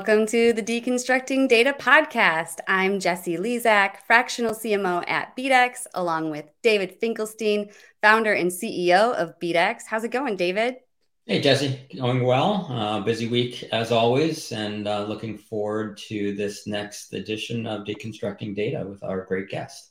Welcome to the Deconstructing Data podcast. I'm Jesse Lezak, fractional CMO at BDEX, along with David Finkelstein, founder and CEO of BDEX. How's it going, David? Hey, Jesse. Going well. Uh, busy week as always, and uh, looking forward to this next edition of Deconstructing Data with our great guest.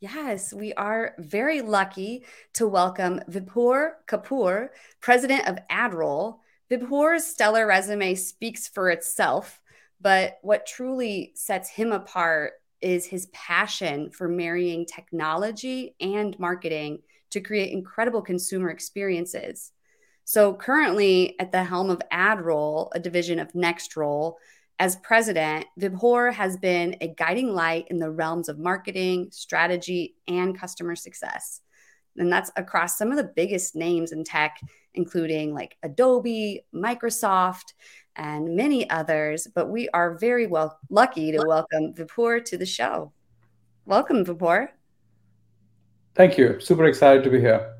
Yes, we are very lucky to welcome Vibhor Kapoor, president of AdRoll. Vibhor's stellar resume speaks for itself, but what truly sets him apart is his passion for marrying technology and marketing to create incredible consumer experiences. So, currently at the helm of AdRoll, a division of NextRoll, as president, Vibhor has been a guiding light in the realms of marketing, strategy, and customer success. And that's across some of the biggest names in tech, including like Adobe, Microsoft, and many others. But we are very well lucky to welcome Vibhor to the show. Welcome, Vibhor. Thank you. Super excited to be here.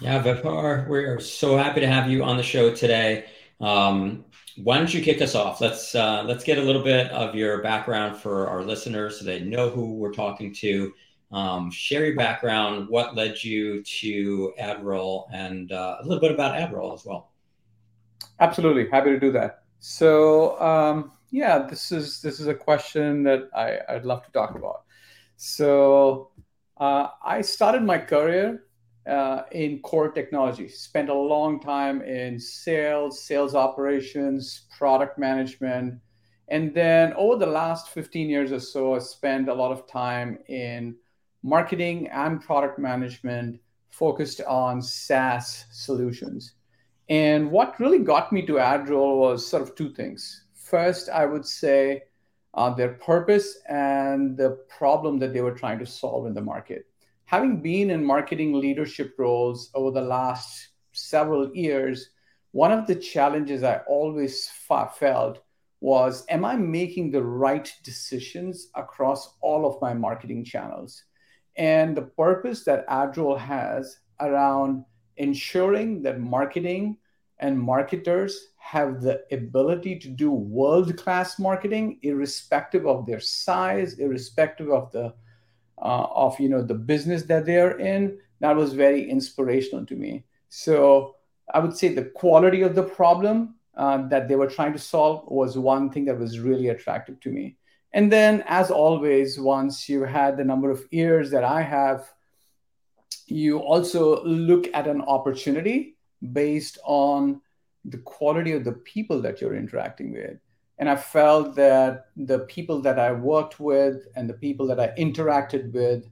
Yeah, Vibhor, we're so happy to have you on the show today. Um, why don't you kick us off? Let's uh, let's get a little bit of your background for our listeners so they know who we're talking to um, share your background, what led you to AdRoll, and uh, a little bit about AdRoll as well. Absolutely, happy to do that. So um, yeah, this is this is a question that I, I'd love to talk about. So uh, I started my career uh, in core technology. Spent a long time in sales, sales operations, product management, and then over the last 15 years or so, I spent a lot of time in marketing and product management focused on SaaS solutions. And what really got me to AdRoll was sort of two things. First, I would say uh, their purpose and the problem that they were trying to solve in the market. Having been in marketing leadership roles over the last several years, one of the challenges I always felt was Am I making the right decisions across all of my marketing channels? And the purpose that AdRoll has around ensuring that marketing and marketers have the ability to do world-class marketing irrespective of their size irrespective of the uh, of you know the business that they're in that was very inspirational to me. So i would say the quality of the problem uh, that they were trying to solve was one thing that was really attractive to me and then, as always, once you had the number of years that I have, you also look at an opportunity based on the quality of the people that you're interacting with. And I felt that the people that I worked with and the people that I interacted with,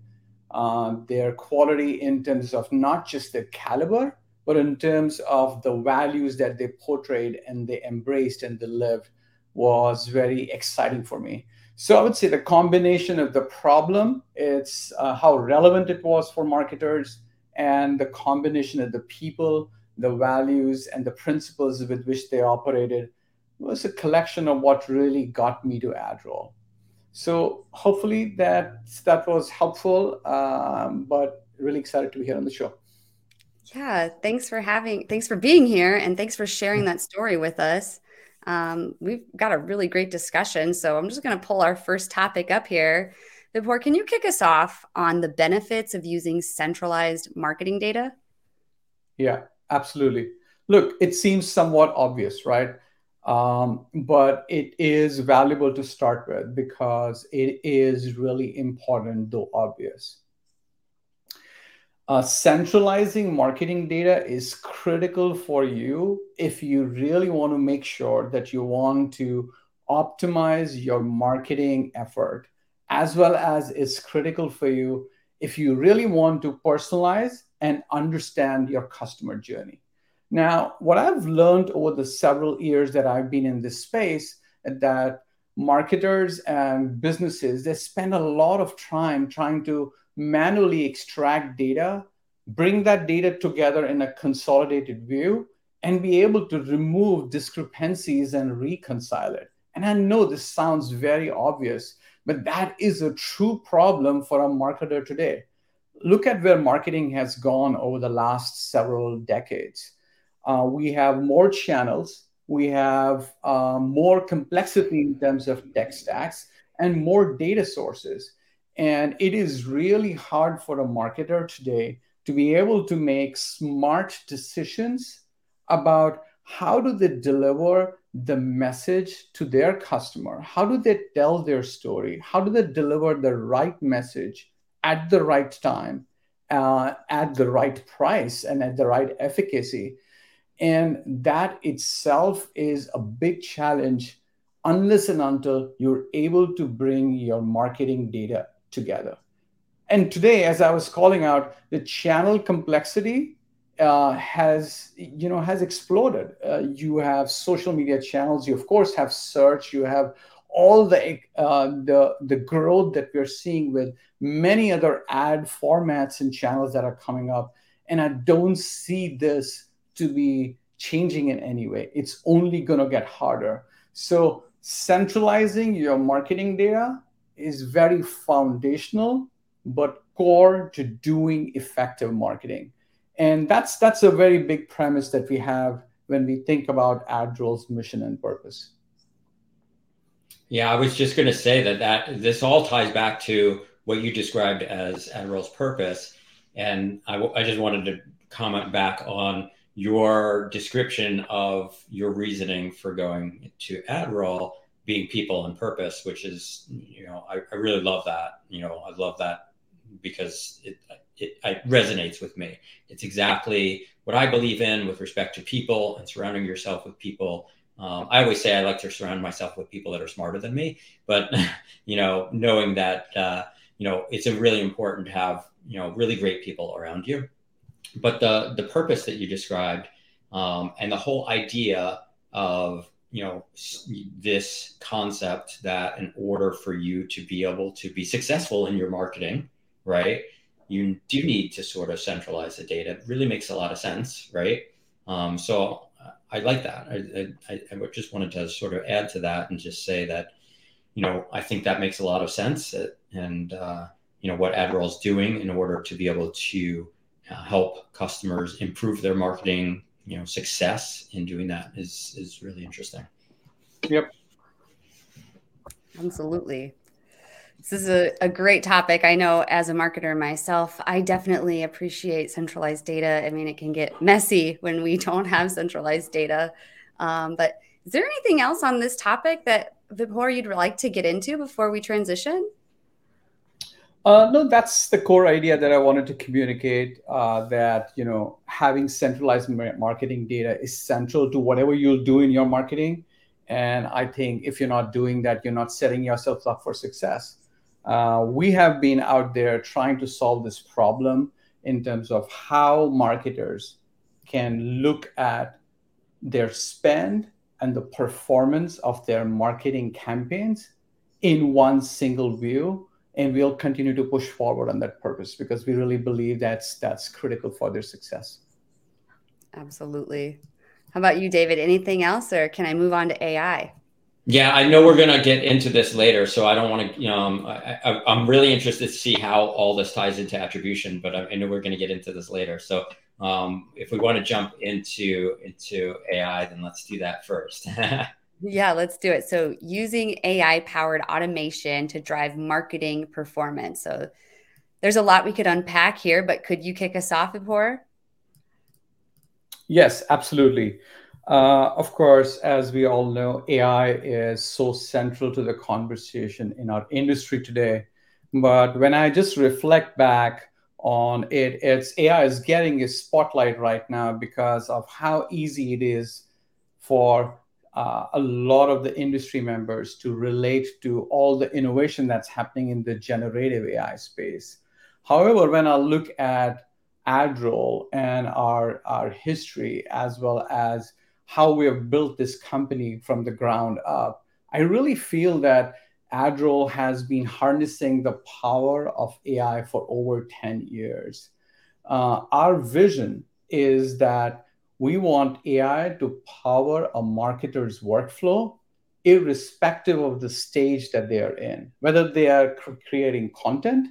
uh, their quality in terms of not just their caliber, but in terms of the values that they portrayed and they embraced and they lived was very exciting for me. So I would say the combination of the problem, it's uh, how relevant it was for marketers, and the combination of the people, the values, and the principles with which they operated was a collection of what really got me to AdRoll. So hopefully that that was helpful, um, but really excited to be here on the show. Yeah, thanks for having, thanks for being here, and thanks for sharing that story with us. Um, we've got a really great discussion. So I'm just going to pull our first topic up here. Vibhor, can you kick us off on the benefits of using centralized marketing data? Yeah, absolutely. Look, it seems somewhat obvious, right? Um, but it is valuable to start with because it is really important, though obvious. Uh, centralizing marketing data is critical for you if you really want to make sure that you want to optimize your marketing effort, as well as it's critical for you if you really want to personalize and understand your customer journey. Now, what I've learned over the several years that I've been in this space that marketers and businesses they spend a lot of time trying to manually extract data, bring that data together in a consolidated view, and be able to remove discrepancies and reconcile it. And I know this sounds very obvious, but that is a true problem for a marketer today. Look at where marketing has gone over the last several decades. Uh, we have more channels, we have uh, more complexity in terms of tech stacks and more data sources. And it is really hard for a marketer today to be able to make smart decisions about how do they deliver the message to their customer? How do they tell their story? How do they deliver the right message at the right time uh, at the right price and at the right efficacy? And that itself is a big challenge unless and until you're able to bring your marketing data together. And today, as I was calling out, the channel complexity uh, has you know has exploded. Uh, you have social media channels. You of course have search. You have all the uh, the the growth that we're seeing with many other ad formats and channels that are coming up. And I don't see this to be changing in any way. It's only going to get harder. So, centralizing your marketing data is very foundational, but core to doing effective marketing. And that's that's a very big premise that we have when we think about AdRoll's mission and purpose. Yeah, I was just going to say that that this all ties back to what you described as AdRoll's purpose, and I, I just wanted to comment back on your description of your reasoning for going to AdRoll being people and purpose, which is, you know, I, I really love that. You know, I love that because it, it, it resonates with me. It's exactly what I believe in with respect to people and surrounding yourself with people. Um, I always say I like to surround myself with people that are smarter than me, but you know, knowing that uh, you know it's really important to have you know really great people around you but the the purpose that you described um, and the whole idea of you know this concept that in order for you to be able to be successful in your marketing right you do need to sort of centralize the data. It really makes a lot of sense right? Um, so i like that. I, I, I just wanted to sort of add to that and just say that you know i think that makes a lot of sense and uh, you know what is doing in order to be able to uh, help customers improve their marketing you know success in doing that is is really interesting. Yep. Absolutely. This is a, a great topic. I know as a marketer myself i definitely appreciate centralized data. I mean it can get messy when we don't have centralized data. Um, but is there anything else on this topic that Vibhor you'd like to get into before we transition uh, no, that's the core idea that I wanted to communicate. Uh, that you know, having centralized marketing data is central to whatever you'll do in your marketing. And I think if you're not doing that, you're not setting yourself up for success. Uh, we have been out there trying to solve this problem in terms of how marketers can look at their spend and the performance of their marketing campaigns in one single view and we'll continue to push forward on that purpose because we really believe that's that's critical for their success. Absolutely. How about you david? Anything else or can i move on to ai yeah i know we're going to get into this later so i don't want to you know um, I, am really interested to see how all this ties into attribution but i, know we're going to get into this later. So um, if we want to jump into into ai then let's do that first Yeah, let's do it. So, using AI powered automation to drive marketing performance. So, there's a lot we could unpack here, but could you kick us off, Vibhor? Yes, absolutely. Uh, of course, as we all know, AI is so central to the conversation in our industry today. But when I just reflect back on it, it's AI is getting a spotlight right now because of how easy it is for uh, a lot of the industry members to relate to all the innovation that's happening in the generative AI space. However, when I look at AdRoll and our, our history, as well as how we have built this company from the ground up, I really feel that AdRoll has been harnessing the power of AI for over 10 years. Uh, our vision is that we want AI to power a marketer's workflow, irrespective of the stage that they are in, whether they are cr- creating content,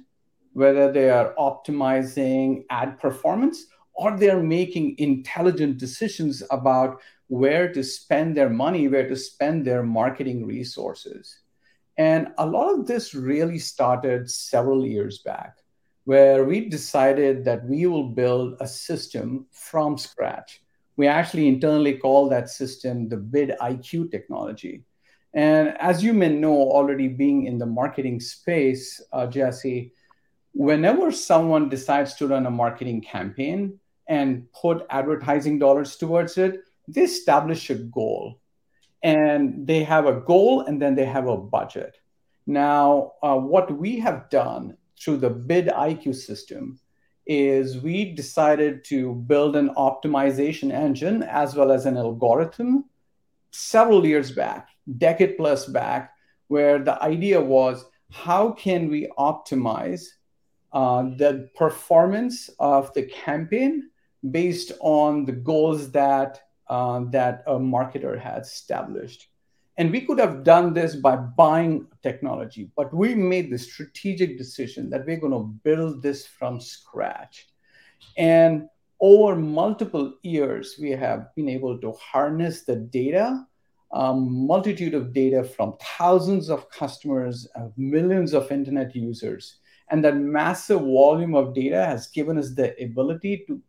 whether they are optimizing ad performance, or they are making intelligent decisions about where to spend their money, where to spend their marketing resources. And a lot of this really started several years back, where we decided that we will build a system from scratch. We actually internally call that system the Bid IQ technology. And as you may know, already being in the marketing space, uh, Jesse, whenever someone decides to run a marketing campaign and put advertising dollars towards it, they establish a goal. And they have a goal and then they have a budget. Now, uh, what we have done through the Bid IQ system is we decided to build an optimization engine as well as an algorithm several years back, decade plus back, where the idea was how can we optimize uh, the performance of the campaign based on the goals that uh, that a marketer has established. And we could have done this by buying technology, but we made the strategic decision that we're going to build this from scratch. And over multiple years, we have been able to harness the data, um, multitude of data from thousands of customers, uh, millions of internet users. And that massive volume of data has given us the ability to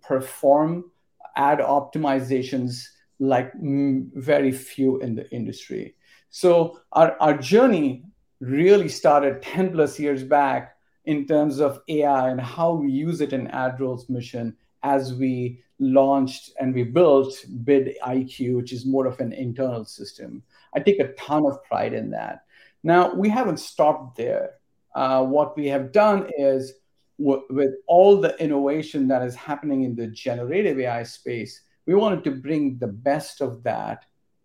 perform ad optimizations like mm, very few in the industry. So our, our journey really started 10 plus years back in terms of AI and how we use it in AdRoll's mission as we launched and we built Bid IQ, which is more of an internal system. I take a ton of pride in that. Now, we haven't stopped there. Uh, what we have done is w- with all the innovation that is happening in the generative AI space, we wanted to bring the best of that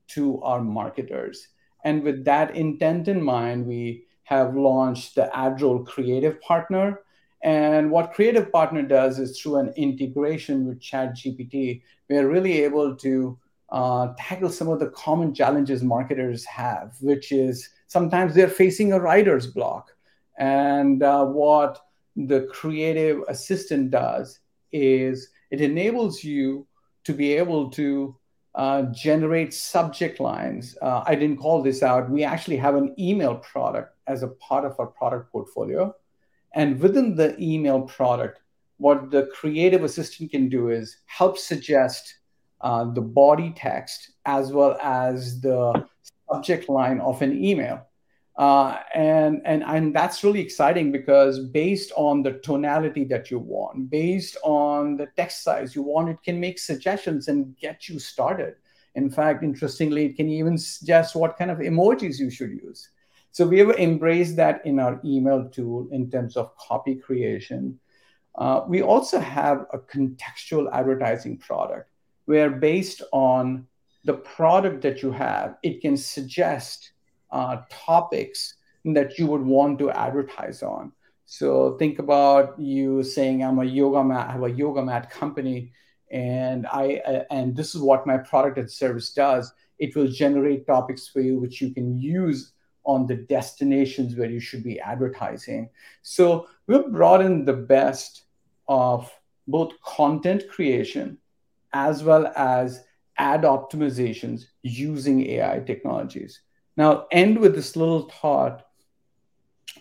to our marketers. And with that intent in mind, we have launched the AdRoll Creative Partner. And what Creative Partner does is through an integration with ChatGPT, we're really able to uh, tackle some of the common challenges marketers have, which is sometimes they're facing a writer's block. And uh, what the creative assistant does is it enables you to be able to uh, generate subject lines. Uh, I didn't call this out. We actually have an email product as a part of our product portfolio. And within the email product, what the creative assistant can do is help suggest uh, the body text as well as the subject line of an email. Uh, and, and, and that's really exciting because based on the tonality that you want, based on the text size you want, it can make suggestions and get you started. In fact, interestingly, it can even suggest what kind of emojis you should use. So we have embraced that in our email tool in terms of copy creation. Uh, we also have a contextual advertising product where, based on the product that you have, it can suggest topics that you would want to advertise on. So think about you saying, "I'm a yoga mat. I have a yoga mat company, and I uh, and this is what my product and service does. It will generate topics for you, which you can use on the destinations where you should be advertising. So we've brought in the best of both content creation as well as ad optimizations using AI technologies. Now, end with this little thought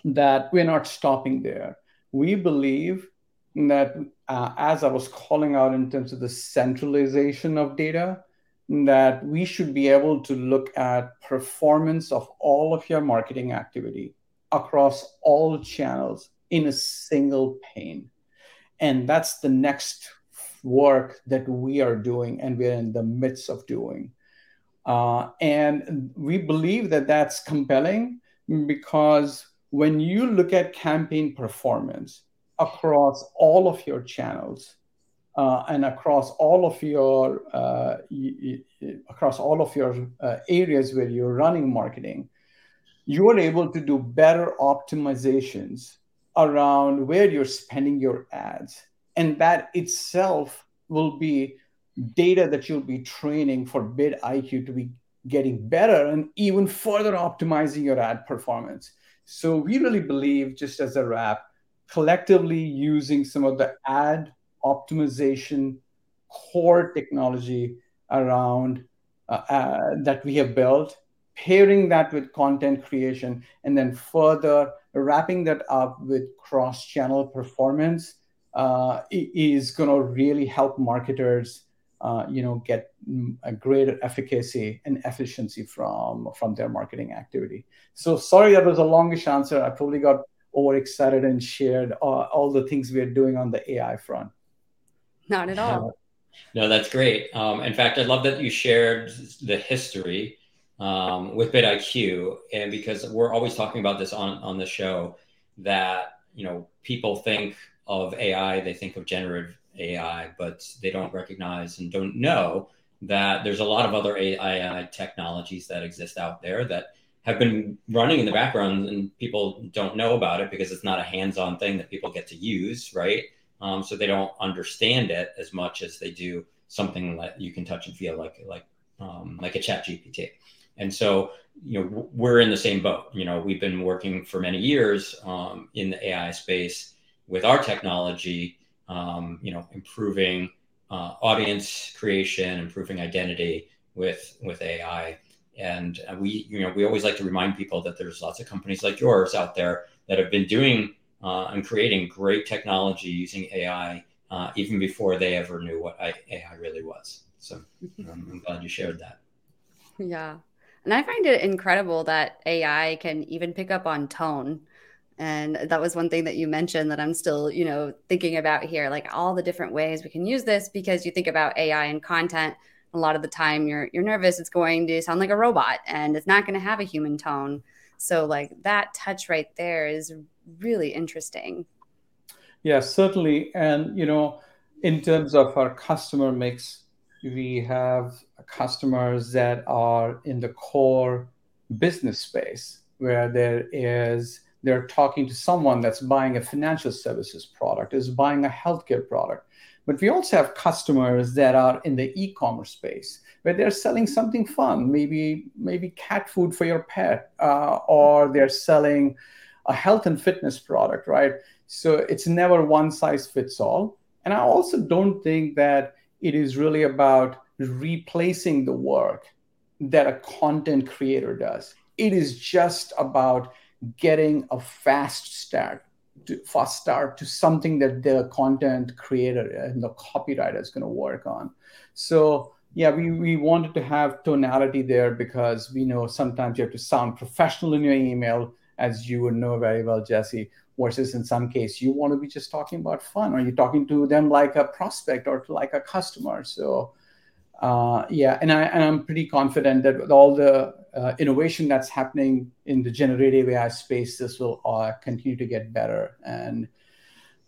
that we're not stopping there. We believe that, uh, as I was calling out in terms of the centralization of data, that we should be able to look at performance of all of your marketing activity across all channels in a single pane. And that's the next work that we are doing and we're in the midst of doing. Uh, and we believe that that's compelling because when you look at campaign performance across all of your channels uh, and across all of your uh, across all of your uh, areas where you're running marketing, you are able to do better optimizations around where you're spending your ads, and that itself will be data that you'll be training for bid IQ to be getting better and even further optimizing your ad performance. So we really believe, just as a wrap, collectively using some of the ad optimization core technology around uh, uh, that we have built, pairing that with content creation, and then further wrapping that up with cross-channel performance uh, is going to really help marketers, you know, get a greater efficacy and efficiency from from their marketing activity. So sorry that was a longish answer. I probably got overexcited and shared all, all the things we are doing on the AI front. Not at all. No, that's great. Um, in fact, I love that you shared the history um, with Bid IQ, and because we're always talking about this on on the show, that you know people think of AI, they think of generative AI, but they don't recognize and don't know that there's a lot of other AI technologies that exist out there that have been running in the background and people don't know about it because it's not a hands-on thing that people get to use, right? Um, so they don't understand it as much as they do something that you can touch and feel like like um, like a ChatGPT. And so you know we're in the same boat. You know we've been working for many years um, in the AI space with our technology. Um, you know improving uh, audience creation, improving identity with with AI. And we, you know, we always like to remind people that there's lots of companies like yours out there that have been doing uh, and creating great technology using AI uh, even before they ever knew what AI really was. So um, I'm glad you shared that. Yeah. And I find it incredible that AI can even pick up on tone. And that was one thing that you mentioned that I'm still, you know, thinking about here, like all the different ways we can use this because you think about AI and content. A lot of the time you're you're nervous it's going to sound like a robot and it's not going to have a human tone. So like that touch right there is really interesting. Yes, certainly. And, you know, in terms of our customer mix, we have customers that are in the core business space where there is they're talking to someone that's buying a financial services product is buying a healthcare product but we also have customers that are in the e-commerce space where they're selling something fun maybe maybe cat food for your pet uh, or they're selling a health and fitness product, right? So it's never one size fits all. And I also don't think that it is really about replacing the work that a content creator does. It is just about getting a fast start, to, fast start to something that the content creator and the copywriter is going to work on. So yeah, we, we wanted to have tonality there because we know sometimes you have to sound professional in your email, as you would know very well, Jesse, versus in some case you want to be just talking about fun or you're talking to them like a prospect or to like a customer. So uh, yeah, and, I, and I'm pretty confident that with all the innovation that's happening in the generative AI space, this will uh, continue to get better and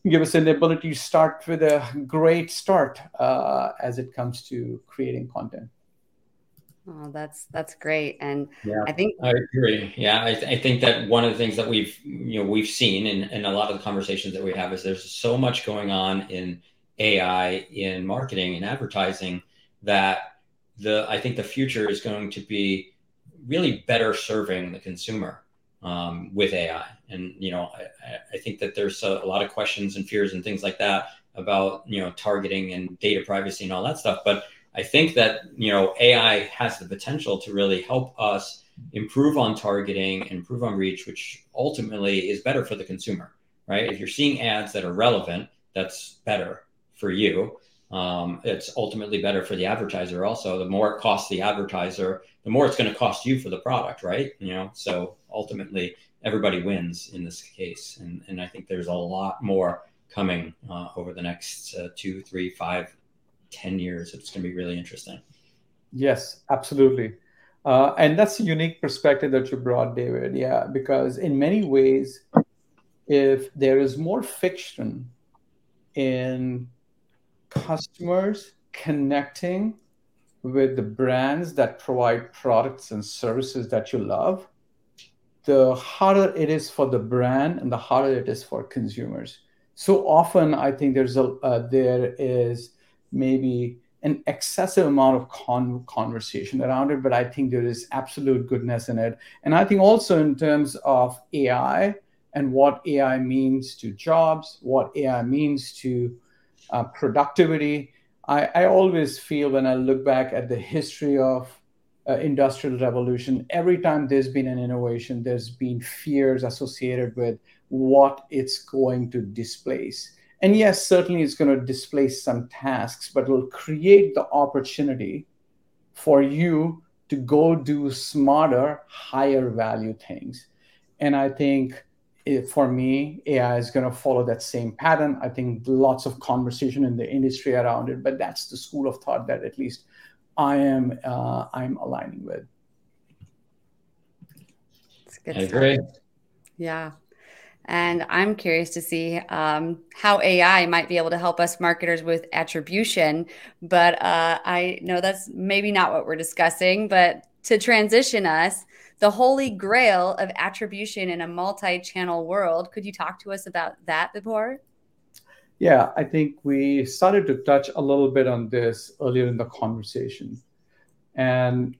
give us an ability to start with a great start uh, as it comes to creating content. Oh, that's that's great, and yeah, I think I agree. Yeah, I, th- I think that one of the things that we've you know we've seen in, in a lot of the conversations that we have is there's so much going on in AI in marketing and advertising that the I think the future is going to be really better serving the consumer um, with AI. And you know, I, I think that there's a, a lot of questions and fears and things like that about you know targeting and data privacy and all that stuff, but I think that you know AI has the potential to really help us improve on targeting, improve on reach, which ultimately is better for the consumer, right? If you're seeing ads that are relevant, that's better for you. Um, it's ultimately better for the advertiser. Also, the more it costs the advertiser, the more it's going to cost you for the product, right? You know, so ultimately everybody wins in this case, and and I think there's a lot more coming uh, over the next uh, two, three, five 10 years. It's going to be really interesting. Yes, absolutely. Uh, and that's a unique perspective that you brought, David. Yeah, because in many ways, if there is more fiction in customers connecting with the brands that provide products and services that you love, the harder it is for the brand and the harder it is for consumers. So often, I think there's a uh, there is maybe an excessive amount of con- conversation around it, but I think there is absolute goodness in it. And I think also in terms of AI and what AI means to jobs, what AI means to uh, productivity, I, I always feel when I look back at the history of uh, industrial revolution, every time there's been an innovation, there's been fears associated with what it's going to displace. And yes, certainly it's going to displace some tasks, but it'll create the opportunity for you to go do smarter, higher value things. And I think it, for me, AI is going to follow that same pattern. I think lots of conversation in the industry around it, but that's the school of thought that at least I am uh, I'm aligning with. I agree. Yeah. And I'm curious to see um, how AI might be able to help us marketers with attribution. But uh, I know that's maybe not what we're discussing. But to transition us, the holy grail of attribution in a multi channel world, could you talk to us about that, Vibhor? Yeah, I think we started to touch a little bit on this earlier in the conversation. And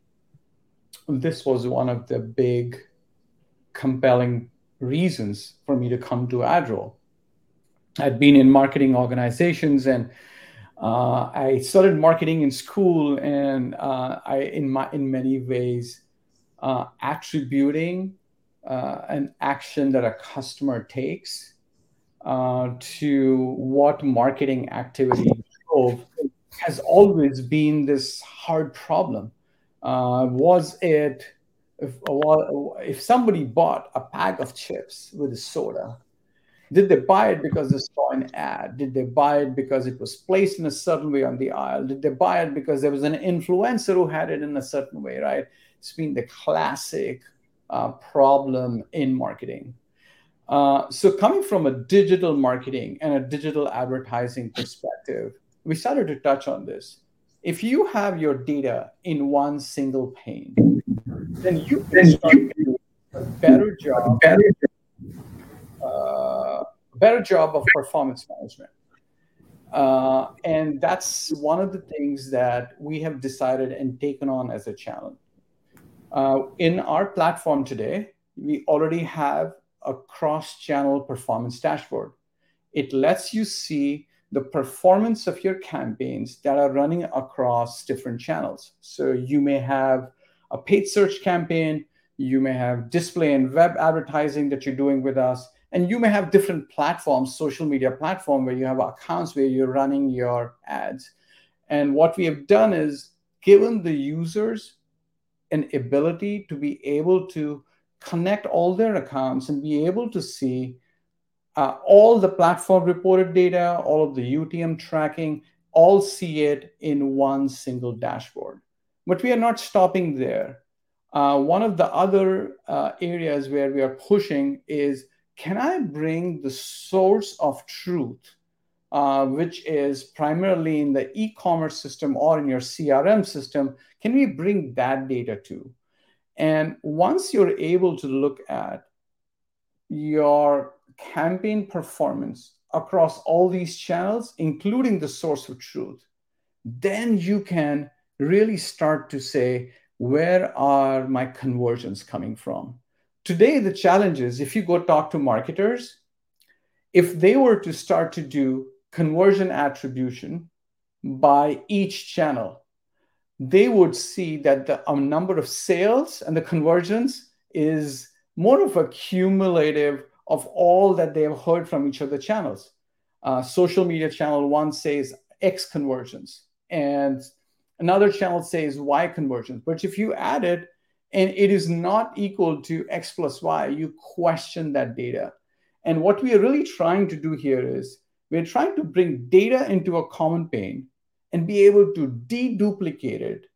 this was one of the big compelling reasons for me to come to AdRoll. I'd been in marketing organizations and uh, I started marketing in school, and uh, I, in my, in many ways, uh, attributing uh, an action that a customer takes uh, to what marketing activity drove has always been this hard problem. Uh, was it if, if somebody bought a pack of chips with a soda, did they buy it because they saw an ad? Did they buy it because it was placed in a certain way on the aisle? Did they buy it because there was an influencer who had it in a certain way, right? It's been the classic uh, problem in marketing. Uh, so, coming from a digital marketing and a digital advertising perspective, we started to touch on this. If you have your data in one single pane, then you can start do a better job, better, uh, better job of performance management. Uh, and that's one of the things that we have decided and taken on as a challenge. Uh, in our platform today, we already have a cross-channel performance dashboard. It lets you see the performance of your campaigns that are running across different channels. So you may have a paid search campaign, you may have display and web advertising that you're doing with us, and you may have different platforms, social media platform where you have accounts where you're running your ads. And what we have done is given the users an ability to be able to connect all their accounts and be able to see uh, all the platform reported data, all of the UTM tracking, all see it in one single dashboard. But we are not stopping there. Uh, one of the other uh, areas where we are pushing is can I bring the source of truth, uh, which is primarily in the e commerce system or in your CRM system? Can we bring that data too? And once you're able to look at your campaign performance across all these channels, including the source of truth, then you can really start to say, where are my conversions coming from? Today, the challenge is if you go talk to marketers, if they were to start to do conversion attribution by each channel, they would see that the um, number of sales and the conversions is more of a cumulative of all that they have heard from each of the channels. Uh, social media channel one says X conversions, and another channel says Y conversions. But if you add it and it is not equal to X plus Y, you question that data. And what we are really trying to do here is we're trying to bring data into a common pane and be able to deduplicate it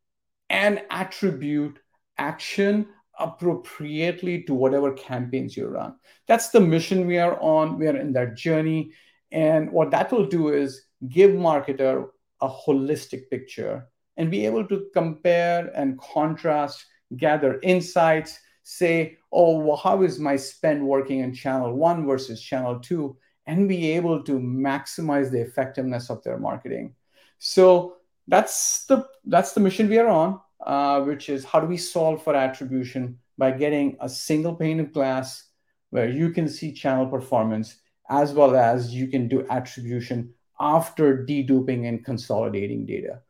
and attribute action appropriately to whatever campaigns you run. That's the mission we are on. We are in that journey. And what that will do is give marketer a holistic picture and be able to compare and contrast, gather insights, say, oh, well, how is my spend working in channel one versus channel two, and be able to maximize the effectiveness of their marketing. So that's the that's the mission we are on, uh, which is how do we solve for attribution by getting a single pane of glass where you can see channel performance as well as you can do attribution after deduping and consolidating data.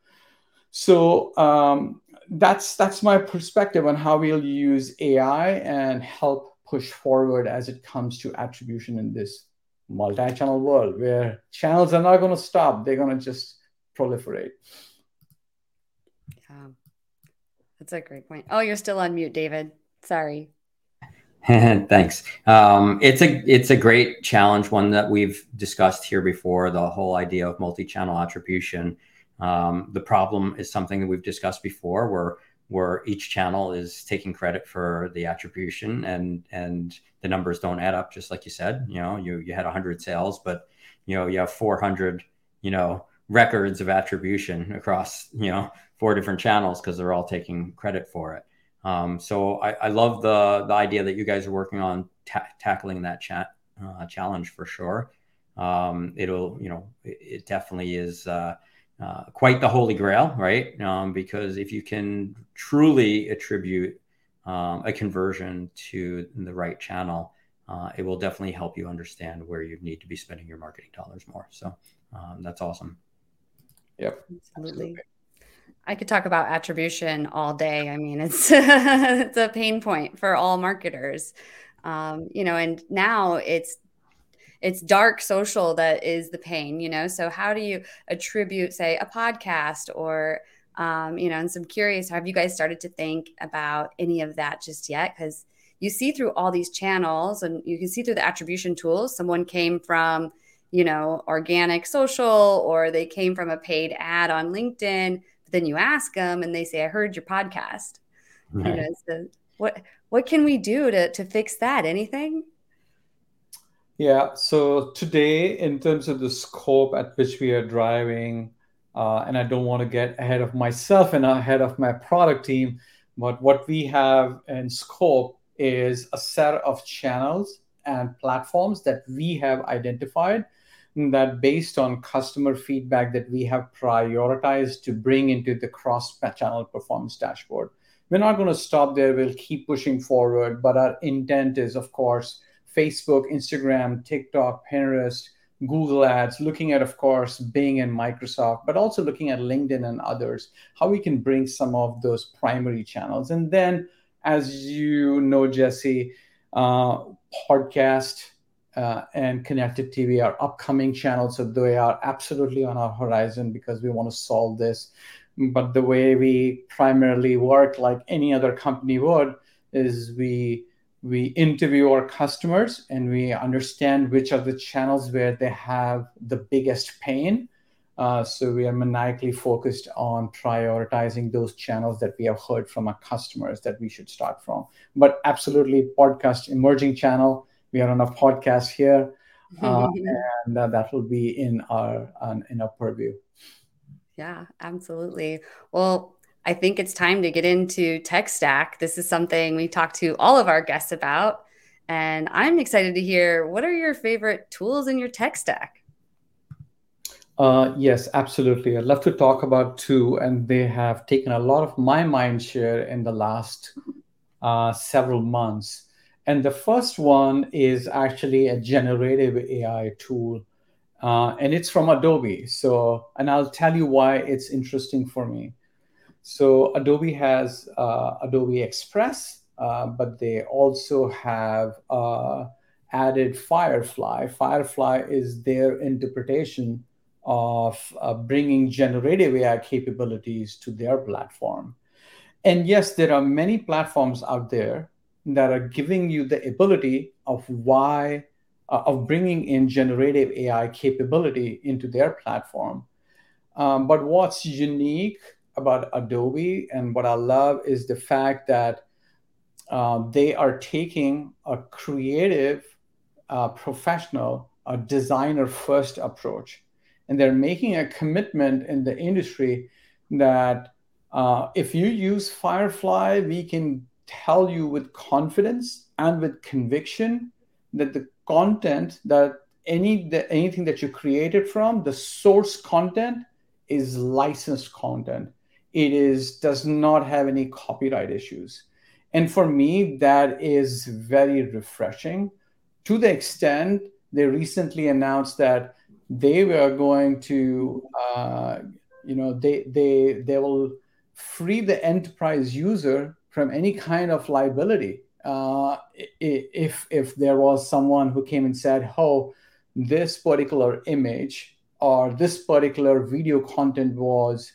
So um, that's that's my perspective on how we'll use AI and help push forward as it comes to attribution in this multi-channel world where channels are not going to stop; they're going to just proliferate. Yeah, that's a great point. Oh, you're still on mute, David. Sorry. Thanks. Um, it's a it's a great challenge, one that we've discussed here before. The whole idea of multi-channel attribution. Um, the problem is something that we've discussed before, where where each channel is taking credit for the attribution, and and the numbers don't add up. Just like you said, you know, you you had 100 sales, but you know you have 400, you know, records of attribution across you know four different channels because they're all taking credit for it. Um, so I, I, love the the idea that you guys are working on ta- tackling that chat uh, challenge for sure. Um, it'll you know it, it definitely is uh, uh, quite the holy grail, right? Um, because if you can truly attribute um, a conversion to the right channel, uh, it will definitely help you understand where you need to be spending your marketing dollars more. So um, that's awesome. Yep, absolutely. I could talk about attribution all day. I mean, it's it's a pain point for all marketers. Um, you know, and now it's it's dark social that is the pain, you know. So how do you attribute, say, a podcast or um, you know, and so I'm curious, have you guys started to think about any of that just yet? Because you see through all these channels and you can see through the attribution tools, someone came from, you know, organic social or they came from a paid ad on LinkedIn but then you ask them and they say, I heard your podcast. Right. You know, so what what can we do to to fix that? Anything? Yeah. So today, in terms of the scope at which we are driving, uh, and I don't want to get ahead of myself and ahead of my product team, but what we have in scope is a set of channels and platforms that we have identified that based on customer feedback that we have prioritized to bring into the cross-channel performance dashboard. We're not going to stop there. We'll keep pushing forward, but our intent is, of course, Facebook, Instagram, TikTok, Pinterest, Google Ads, looking at, of course, Bing and Microsoft, but also looking at LinkedIn and others, how we can bring some of those primary channels. And then, as you know, Jesse, uh, podcast, and connected TV are upcoming channels. So they are absolutely on our horizon because we want to solve this. But the way we primarily work, like any other company would, is we we interview our customers and we understand which are the channels where they have the biggest pain. Uh, so we are maniacally focused on prioritizing those channels that we have heard from our customers that we should start from. But absolutely, podcast emerging channel we are on a podcast here, uh, and uh, that will be in our in our purview. Yeah, absolutely. Well, I think it's time to get into tech stack. This is something we talk to all of our guests about, and I'm excited to hear what are your favorite tools in your tech stack. Uh, yes, absolutely. I'd love to talk about two, and they have taken a lot of my mind share in the last uh, several months. And the first one is actually a generative AI tool, uh, and it's from Adobe. So, and I'll tell you why it's interesting for me. So, Adobe has uh, Adobe Express, uh, but they also have uh, added Firefly. Firefly is their interpretation of uh, bringing generative AI capabilities to their platform. And yes, there are many platforms out there that are giving you the ability of why uh, of bringing in generative AI capability into their platform. Um, but what's unique about Adobe and what I love is the fact that uh, they are taking a creative, uh, professional, a designer first approach. And they're making a commitment in the industry that uh, if you use Firefly, we can tell you with confidence and with conviction that the content that any the, anything that you created from the source content is licensed content. It is does not have any copyright issues. And for me that is very refreshing. To the extent they recently announced that they were going to, uh, you know, they they they will free the enterprise user from any kind of liability. Uh, if if there was someone who came and said, "Oh, this particular image or this particular video content was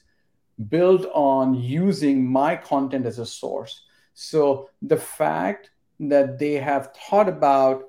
built on using my content as a source," so the fact that they have thought about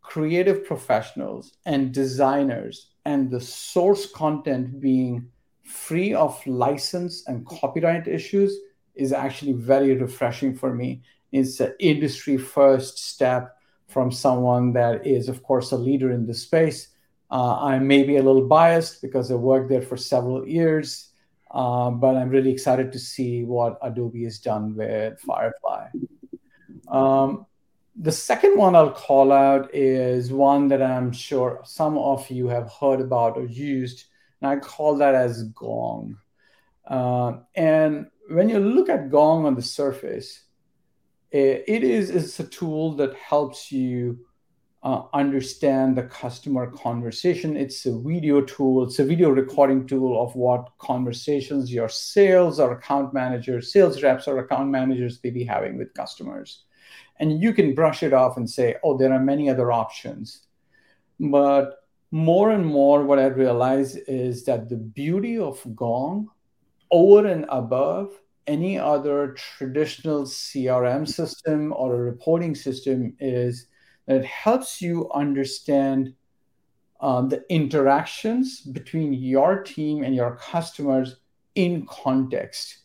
creative professionals and designers and the source content being free of license and copyright issues is actually very refreshing for me. It's an industry first step from someone that is, of course, a leader in the space. Uh, I may be a little biased because I worked there for several years, uh, but I'm really excited to see what Adobe has done with Firefly. Um, the second one I'll call out is one that I'm sure some of you have heard about or used, and I call that as Gong. Uh, and when you look at Gong on the surface, it, it is it's a tool that helps you uh, understand the customer conversation. It's a video tool. It's a video recording tool of what conversations your sales or account managers, sales reps or account managers may be having with customers and you can brush it off and say oh there are many other options but more and more what i realize is that the beauty of gong over and above any other traditional crm system or a reporting system is that it helps you understand uh, the interactions between your team and your customers in context.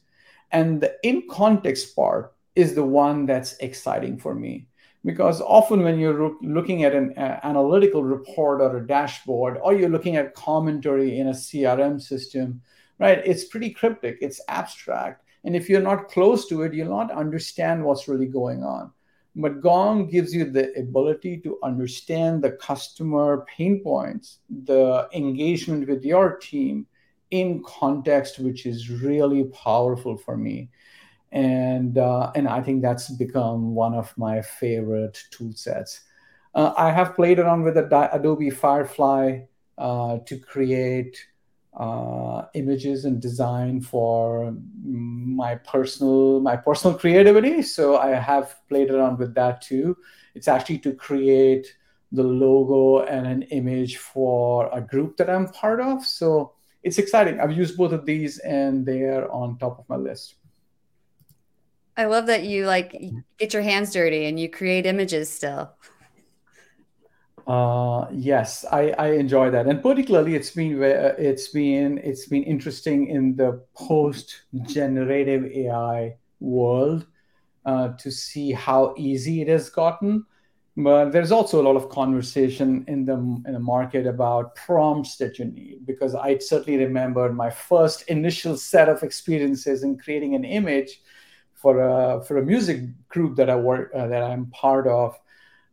And the in context part is the one that's exciting for me. Because often when you're looking at an uh, analytical report or a dashboard or you're looking at commentary in a crm system right? It's pretty cryptic. It's abstract. And if you're not close to it you'll not understand what's really going on. But gong gives you the ability to understand the customer pain points the engagement with your team in context which is really powerful for me. And uh, and I think that's become one of my favorite tool sets. Uh, I have played around with Adobe Firefly uh, to create uh, images and design for my personal my personal creativity. So I have played around with that too. It's actually to create the logo and an image for a group that I'm part of. So it's exciting. I've used both of these, and they're on top of my list. I love that you like get your hands dirty and you create images still. Uh, yes, I, I enjoy that, and particularly it's been it's been it's been interesting in the post generative AI world uh, to see how easy it has gotten. But there's also a lot of conversation in the in the market about prompts that you need because I certainly remember my first initial set of experiences in creating an image for a for a music group that I work uh, that I'm part of,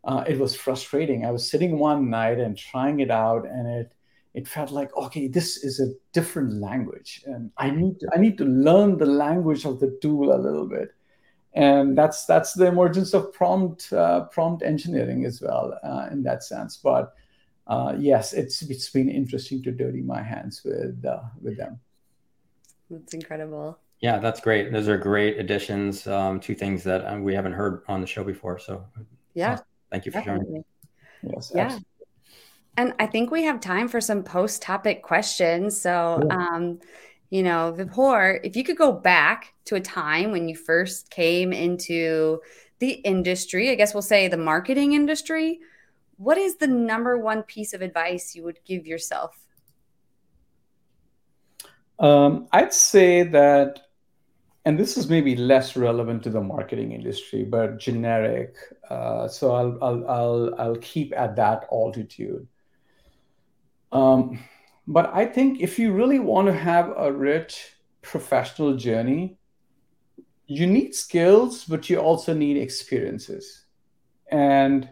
uh, it was frustrating. I was sitting one night and trying it out, and it it felt like okay, this is a different language, and I need to, I need to learn the language of the tool a little bit, and that's that's the emergence of prompt uh, prompt engineering as well uh, in that sense. But uh, yes, it's it's been interesting to dirty my hands with uh, with them. That's incredible. Yeah, that's great. Those are great additions um, to things that um, we haven't heard on the show before. So, yeah, thank you for definitely. joining. Yes, yeah. Absolutely. And I think we have time for some post topic questions. So, yeah. um, you know, Vibhor, if you could go back to a time when you first came into the industry, I guess we'll say the marketing industry, what is the number one piece of advice you would give yourself? Um, I'd say that and this is maybe less relevant to the marketing industry, but generic. Uh, so I'll, I'll, I'll, I'll keep at that altitude. Um, but I think if you really want to have a rich professional journey, you need skills, but you also need experiences. And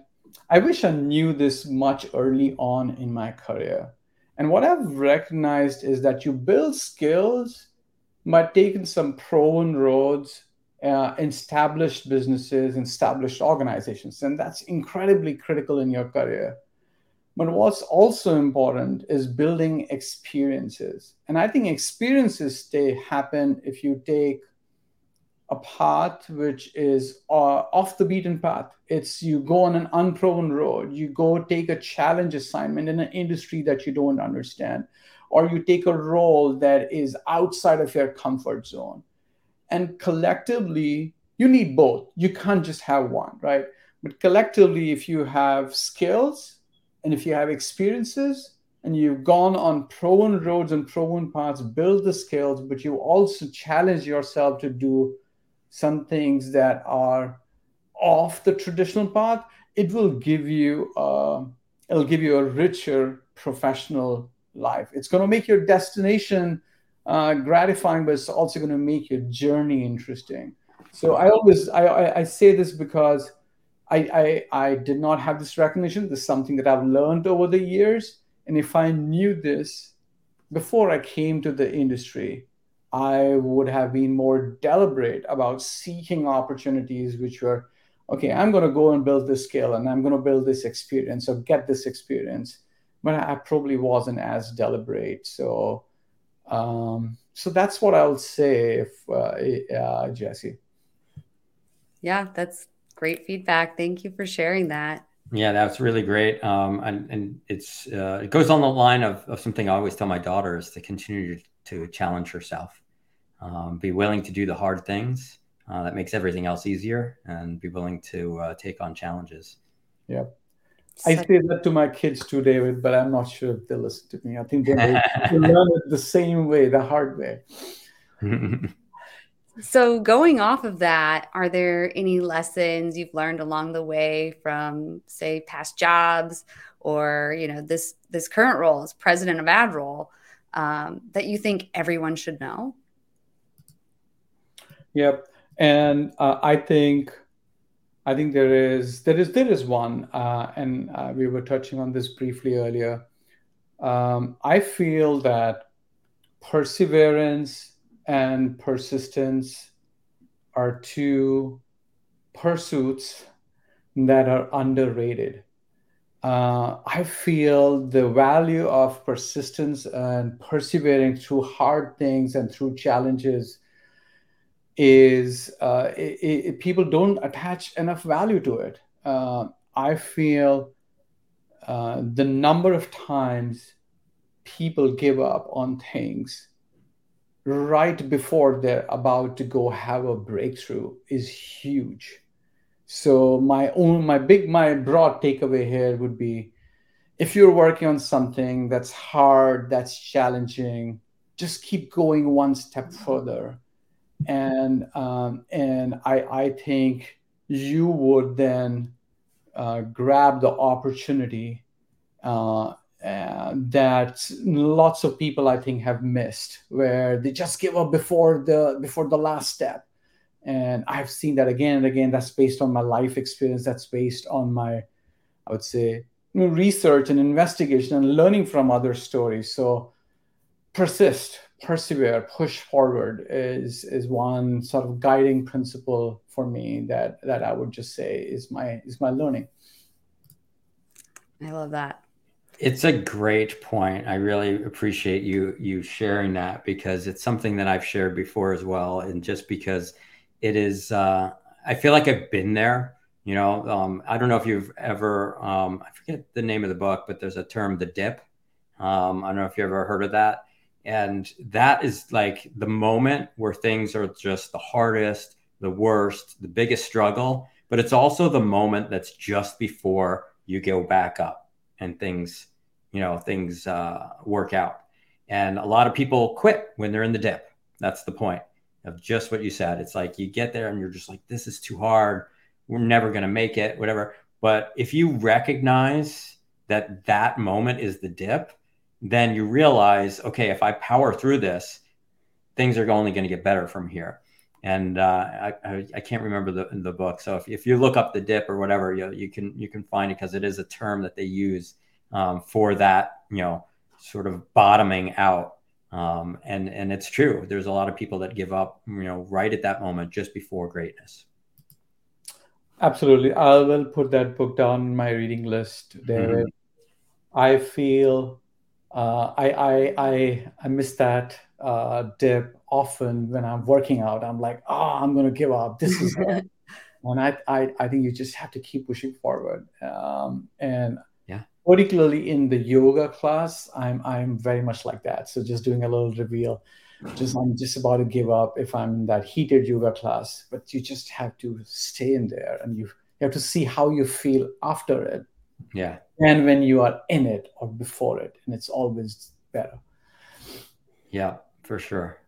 I wish I knew this much early on in my career. And what I've recognized is that you build skills might taking some proven roads, uh, established businesses, established organizations, and that's incredibly critical in your career. But what's also important is building experiences. And I think experiences stay happen if you take a path which is uh, off the beaten path. It's you go on an unproven road, you go take a challenge assignment in an industry that you don't understand, or you take a role that is outside of your comfort zone. And collectively, you need both. You can't just have one, right? But collectively, if you have skills and if you have experiences and you've gone on proven roads and proven paths, build the skills, but you also challenge yourself to do some things that are off the traditional path, it will give you uh, it'll give you a richer professional life. It's going to make your destination uh, gratifying, but it's also going to make your journey interesting. So I always I, I, say this because I, I I did not have this recognition. This is something that I've learned over the years. And if I knew this before I came to the industry, I would have been more deliberate about seeking opportunities which were, okay, I'm going to go and build this skill and I'm going to build this experience or get this experience. But I probably wasn't as deliberate. So, um, so that's what I'll say, if uh, uh, Jesse. Yeah, that's great feedback. Thank you for sharing that. Yeah, that's really great. Um, and, and it's uh, it goes on the line of, of something I always tell my daughter is to continue to challenge herself. Um, be willing to do the hard things uh, that makes everything else easier, and be willing to uh, take on challenges. Yeah, I say that to my kids too, David, but I'm not sure if they listen to me. I think they learn it the same way, the hard way. so, going off of that, are there any lessons you've learned along the way from, say, past jobs, or you know this this current role as president of AdRoll um, that you think everyone should know? Yep, and uh, I think I think there is there is there is one, uh, and uh, we were touching on this briefly earlier. Um, I feel that perseverance and persistence are two pursuits that are underrated uh, I feel the value of persistence and persevering through hard things and through challenges is uh, it, it, people don't attach enough value to it. Uh, I feel uh, the number of times people give up on things right before they're about to go have a breakthrough is huge so my own, my big, my broad takeaway here would be, if you're working on something that's hard, that's challenging, just keep going one step further, and um, and I I think you would then uh, grab the opportunity uh, uh, that lots of people I think have missed, where they just give up before the before the last step. And i've seen that again and again. That's based on my life experience. That's based on my i would say research and investigation and learning from other stories. So persist persevere push forward is is one sort of guiding principle for me that that i would just say is my is my learning. I love that. It's a great point. I really appreciate you you sharing that because it's something that i've shared before as well. And just because it is uh, i feel like i've been there you know um, i don't know if you've ever um, i forget the name of the book but there's a term the dip. Um, i don't know if you ever heard of that and that is like the moment where things are just the hardest the worst the biggest struggle but it's also the moment that's just before you go back up and things you know things uh, work out and a lot of people quit when they're in the dip that's the point of just what you said. It's like you get there and you're just like, this is too hard. We're never going to make it, whatever. But if you recognize that that moment is the dip, then you realize, okay, if I power through this, things are only going to get better from here. And uh, I, I, can't remember the the book. So if, if you look up the dip or whatever, you, you can you can find it because it is a term that they use um, for that, you know, sort of bottoming out um, and and it's true. There's a lot of people that give up, you know, right at that moment, just before greatness. Absolutely, I will put that book down my reading list, David. I feel I, I I I miss that uh, dip often when I'm working out. I'm like, oh, I'm gonna give up. This is and I, I I think you just have to keep pushing forward. Um, and yeah, particularly in the yoga class, I'm I'm very much like that. So just doing a little reveal. Just I'm just about to give up if I'm in that heated yoga class, but you just have to stay in there and you, you have to see how you feel after it. Yeah. And when you are in it or before it, and it's always better. Yeah, for sure.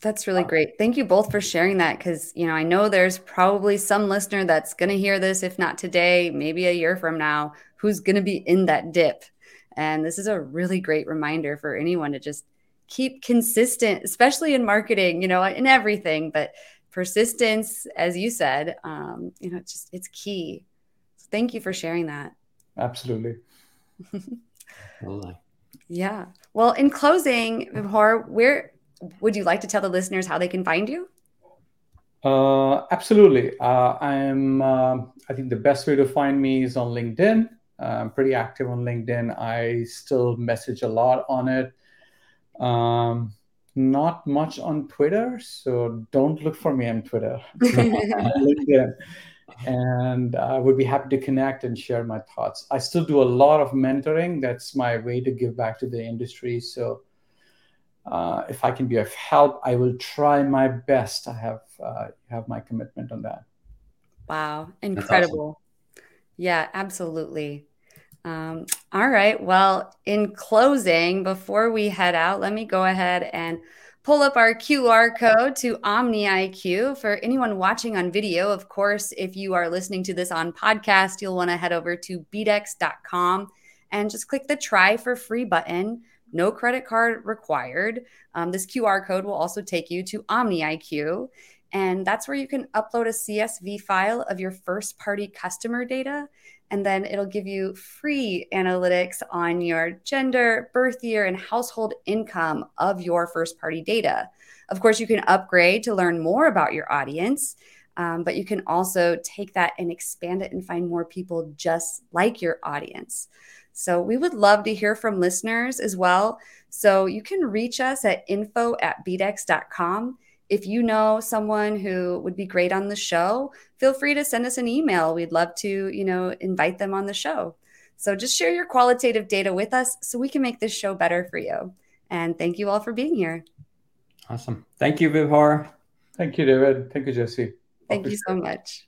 That's really great. Thank you both for sharing that because, you know, I know there's probably some listener that's going to hear this, if not today, maybe a year from now, who's going to be in that dip. And this is a really great reminder for anyone to just keep consistent, especially in marketing, you know, in everything, but persistence, as you said, um, you know, it's just, it's key. So thank you for sharing that. Absolutely. yeah. Well, in closing, Vibhor, where would you like to tell the listeners how they can find you? Uh, absolutely. Uh, I'm. Uh, I think the best way to find me is on LinkedIn. I'm pretty active on LinkedIn. I still message a lot on it. Um, not much on Twitter, so don't look for me on Twitter. LinkedIn. And I would be happy to connect and share my thoughts. I still do a lot of mentoring. That's my way to give back to the industry. So uh, if I can be of help, I will try my best. I have uh, have my commitment on that. Wow, incredible! Awesome. Yeah, absolutely. Um, all right. Well, in closing, before we head out, let me go ahead and pull up our QR code to OmniIQ for anyone watching on video. Of course, if you are listening to this on podcast, you'll want to head over to bdex.com and just click the try for free button no credit card required. Um, this QR code will also take you to OmniIQ. And that's where you can upload a CSV file of your first party customer data. And then it'll give you free analytics on your gender, birth year, and household income of your first party data. Of course, you can upgrade to learn more about your audience. Um, but you can also take that and expand it and find more people just like your audience. So we would love to hear from listeners as well. So you can reach us at info at bdex.com. If you know someone who would be great on the show, feel free to send us an email. We'd love to, you know, invite them on the show. So just share your qualitative data with us so we can make this show better for you. And thank you all for being here. Awesome. Thank you, Vibhor. Thank you, David. Thank you, Jesse. Thank you so much.